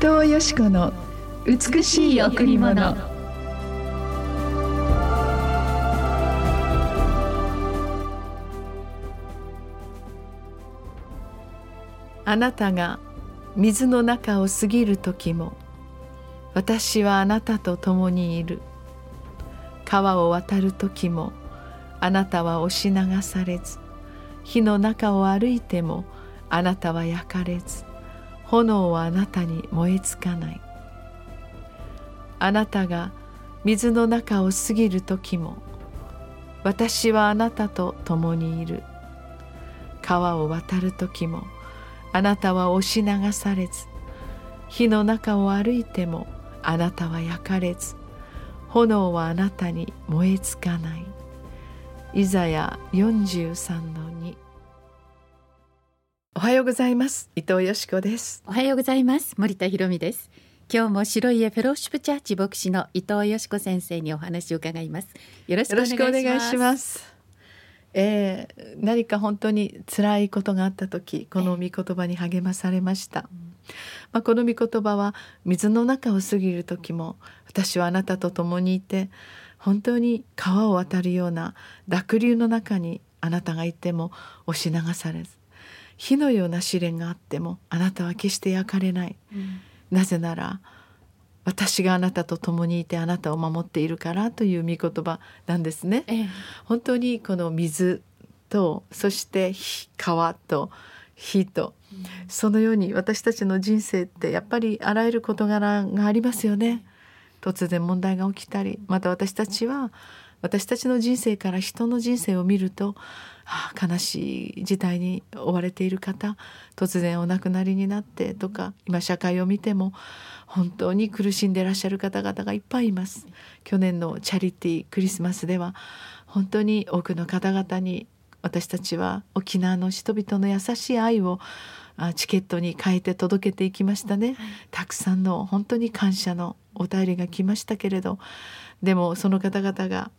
藤よし子の美しい贈り物。あなたが水の中を過ぎる時も私はあなたと共にいる。川を渡る時もあなたは押し流されず火の中を歩いてもあなたは焼かれず。炎はあなたに燃えつかない。あなたが水の中を過ぎる時も私はあなたと共にいる。川を渡る時もあなたは押し流されず火の中を歩いてもあなたは焼かれず炎はあなたに燃えつかない。イザヤ43の2おはようございます。伊藤よしこです。おはようございます。森田博美です。今日も白家フェローシップチャーチ牧師の伊藤よしこ先生にお話を伺います。よろしくお願いします。えー、何か本当に辛いことがあった時この御言葉に励まされました、まあ、この御言葉は水の中を過ぎる時も私はあなたと共にいて本当に川を渡るような濁流の中にあなたがいても押し流されず火のような試練があってもあなたは決して焼かれない、うん、なぜなら私があなたと共にいてあなたを守っているからという御言葉なんですね。ええ、本当にこの水とそして川と火と、うん、そのように私たちの人生ってやっぱりあらゆる事柄がありますよね。突然問題が起きたりまた私たちは私たちの人生から人の人生を見るとああ悲しい事態に追われている方突然お亡くなりになってとか今社会を見ても本当に苦しんでいらっしゃる方々がいっぱいいます。去年のチャリティークリスマスでは本当に多くの方々に私たちは沖縄の人々の優しい愛をチケットに変えて届けていきましたね、たくさんの本当に感謝のお便りが来ましたけれどでもその方々が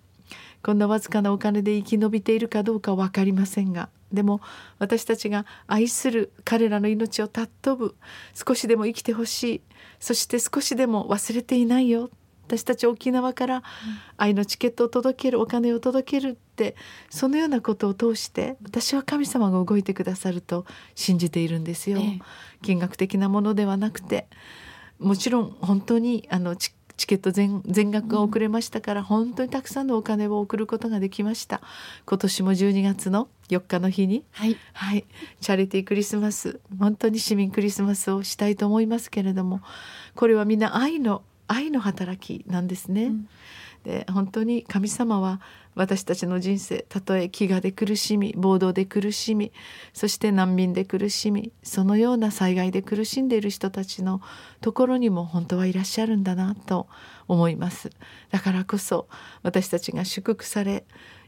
こんなわずかなお金で生き延びているかどうか分かりませんがでも私たちが愛する彼らの命を尊ぶ少しでも生きてほしい。そして少しでも忘れていないよ。私たち沖縄から愛のチケットを届けるお金を届けるってそのようなことを通して私は神様が動いてくださると信じているんですよ。金額的なものではなくてもちろん本当にあのチチケット全全額が遅れましたから、本当にたくさんのお金を送ることができました。今年も12月の4日の日に、はい、はい、チャリティークリスマス本当に市民クリスマスをしたいと思いますけれどもこれはみんな愛の愛の働きなんですね。うんで本当に神様は私たちの人生たとえ飢餓で苦しみ暴動で苦しみそして難民で苦しみそのような災害で苦しんでいる人たちのところにも本当はいらっしゃるんだなと思います。だからこそ私たちが祝福され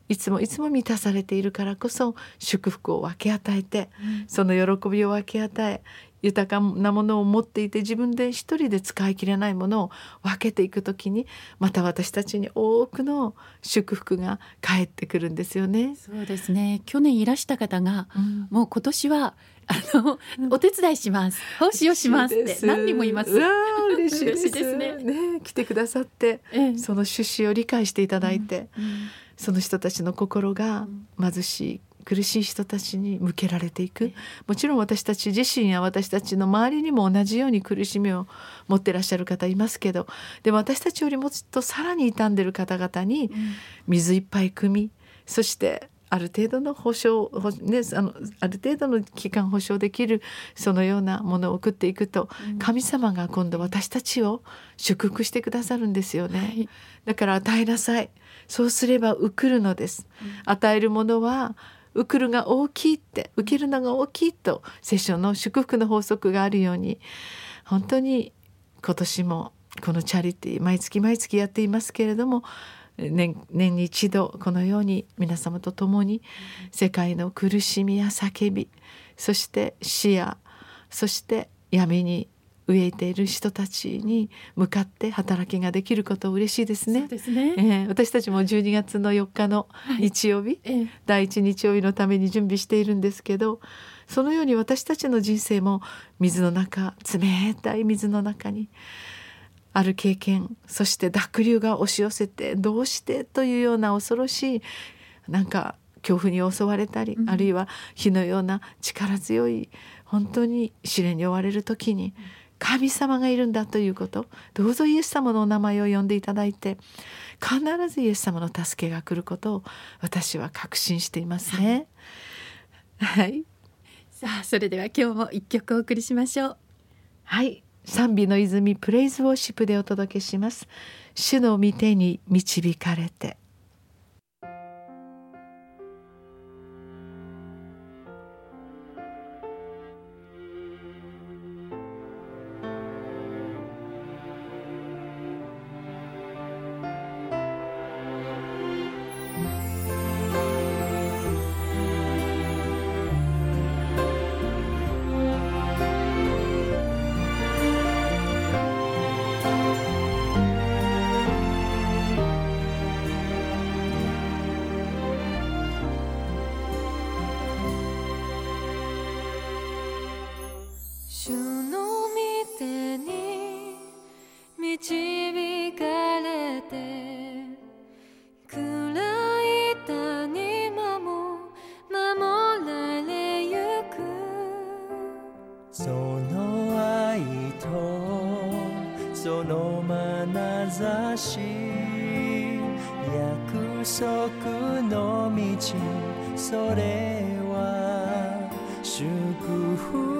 いつもいつも満たされているからこそ祝福を分け与えて、その喜びを分け与え豊かなものを持っていて自分で一人で使い切れないものを分けていく時にまた私たちに多くの祝福が返ってくるんですよね。そうですね。去年いらした方が、うん、もう今年はあの、うん、お手伝いします。奉仕をしますって何人もいます。嬉しいです。ね。ね来てくださって、ええ、その趣旨を理解していただいて、うん、その人たちの心が貧しい苦しい人たちに向けられていく。もちろん私たち自身や私たちの周りにも同じように苦しみを持ってらっしゃる方いますけどでも私たちよりもっとさらに傷んでる方々に水いっぱい汲みそしてある程度の保証、ね、あのある程度の期間保証できるそのようなものを送っていくと、神様が今度私たちを祝福してくださるんですよね、はい、だから与えなさい。そうすれば受くるのです、与えるものは受くるが大きいって受けるのが大きいと聖書の祝福の法則があるように本当に今年もこのチャリティー毎月毎月やっていますけれども年年に一度このように皆様と共に世界の苦しみや叫びそして死やそして闇に飢えている人たちに向かって働きができること嬉しいですね。すね、えー、私たちも12月の4日の日曜日、はい、第一日曜日のために準備しているんですけどそのように私たちの人生も水の中冷たい水の中にある経験そして濁流が押し寄せてどうしてというような恐ろしいなんか恐怖に襲われたり、うん、あるいは火のような力強い本当に試練に追われる時に神様がいるんだということどうぞイエス様のお名前を呼んでいただいて必ずイエス様の助けが来ることを私は確信していますね。はい、さあそれでは今日も一曲お送りしましょう。はい賛美の泉プレイズウォーシップでお届けします主の御手に導かれてせに導かれて暗い谷間も守られゆく。その愛とその眼差し約束の道それは祝福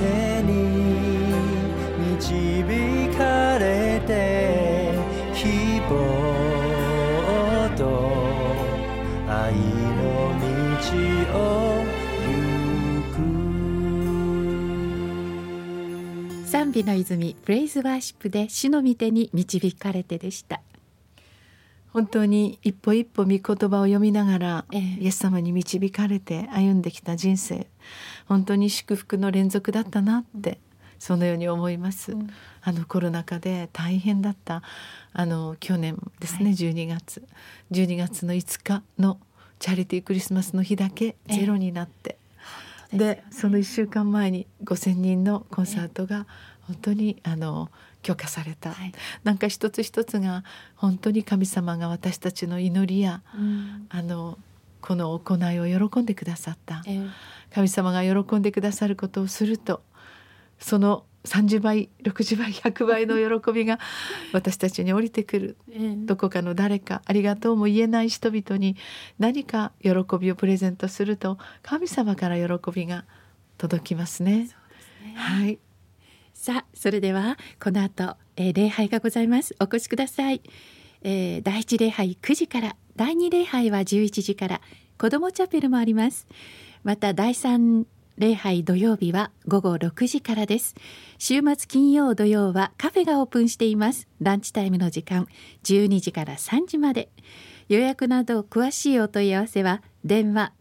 けに導かれて希望と愛の道を行く。賛美の泉プレイズワーシップで主の御手に導かれてでした。本当に一歩一歩御言葉を読みながら、えー、イエス様に導かれて歩んできた人生。本当に祝福の連続だったなって、そのように思います、うん、あのコロナ禍で大変だったあの去年ですね、はい、12月。12月の5日のチャリティークリスマスの日だけゼロになって、でその1週間前に5,000人のコンサートが本当にあの許可された、はい、なんか一つ一つが本当に神様が私たちの祈りや、うん、あのこの行いを喜んでくださった、えー、神様が喜んでくださることをするとその30倍60倍100倍の喜びが 私たちに降りてくる、どこかの誰かありがとうも言えない人々に何か喜びをプレゼントすると神様から喜びが届きますね。すね。はい。さあそれではこの後、えー、礼拝がございます。お越しください、えー、第一礼拝9時から第二礼拝は11時から子どもチャペルもあります。また第三礼拝土曜日は午後6時からです。週末金曜土曜はカフェがオープンしています。ランチタイムの時間12時から3時まで。予約など詳しいお問い合わせは電話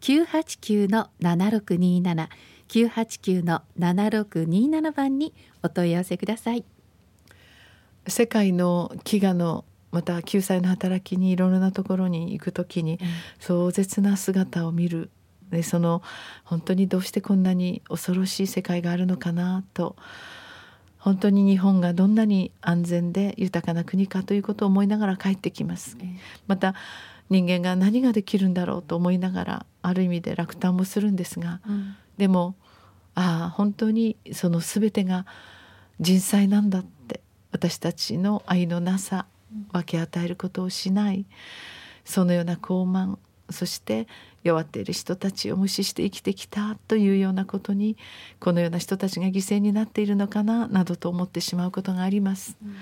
098-989-7627 989-7627番にお問い合わせください。世界の飢餓のまた救済の働きにいろいろなところに行く時に壮絶な姿を見る。でその本当にどうしてこんなに恐ろしい世界があるのかなと。本当に日本がどんなに安全で豊かな国かということを思いながら帰ってきます。また人間が何ができるんだろうと思いながらある意味で落胆もするんですが、う、でもああ本当にその全てが人災なんだって私たちの愛のなさ分け与えることをしないそのような傲慢そして弱っている人たちを無視して生きてきたというようなことにこのような人たちが犠牲になっているのかななどと思ってしまうことがあります。うん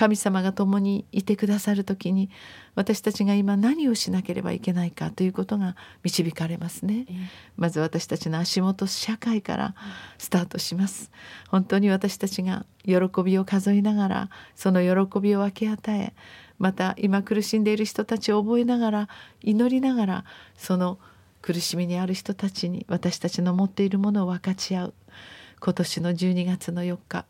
神様が共にいてくださる時に私たちが今何をしなければいけないかということが導かれますね、えー、まず私たちの足元社会からスタートします。本当に私たちが喜びを数えながらその喜びを分け与えまた今苦しんでいる人たちを覚えながら祈りながらその苦しみにある人たちに私たちの持っているものを分かち合う。今年の12月の4日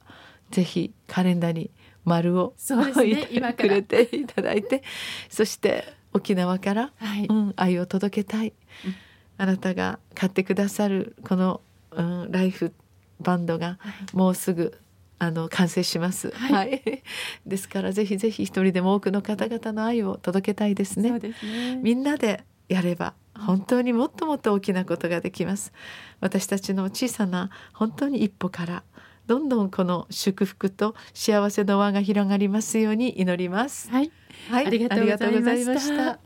ぜひカレンダーに丸をそうですね 今くれていただいてそして沖縄から、はい。うん、愛を届けたい、うん。あなたが買ってくださるこの、うん、ライフバンドがはい。もうすぐあの完成します。はい。はい、ですからぜひぜひ一人でも多くの方々の愛を届けたいですね。ね。みんなでやれば本当にもっともっと大きなことができます。私たちの小さな本当に一歩からどんどんこの祝福と幸せの輪が広がりますように祈ります。はい。はい、ありがとうございました。ありがとうございました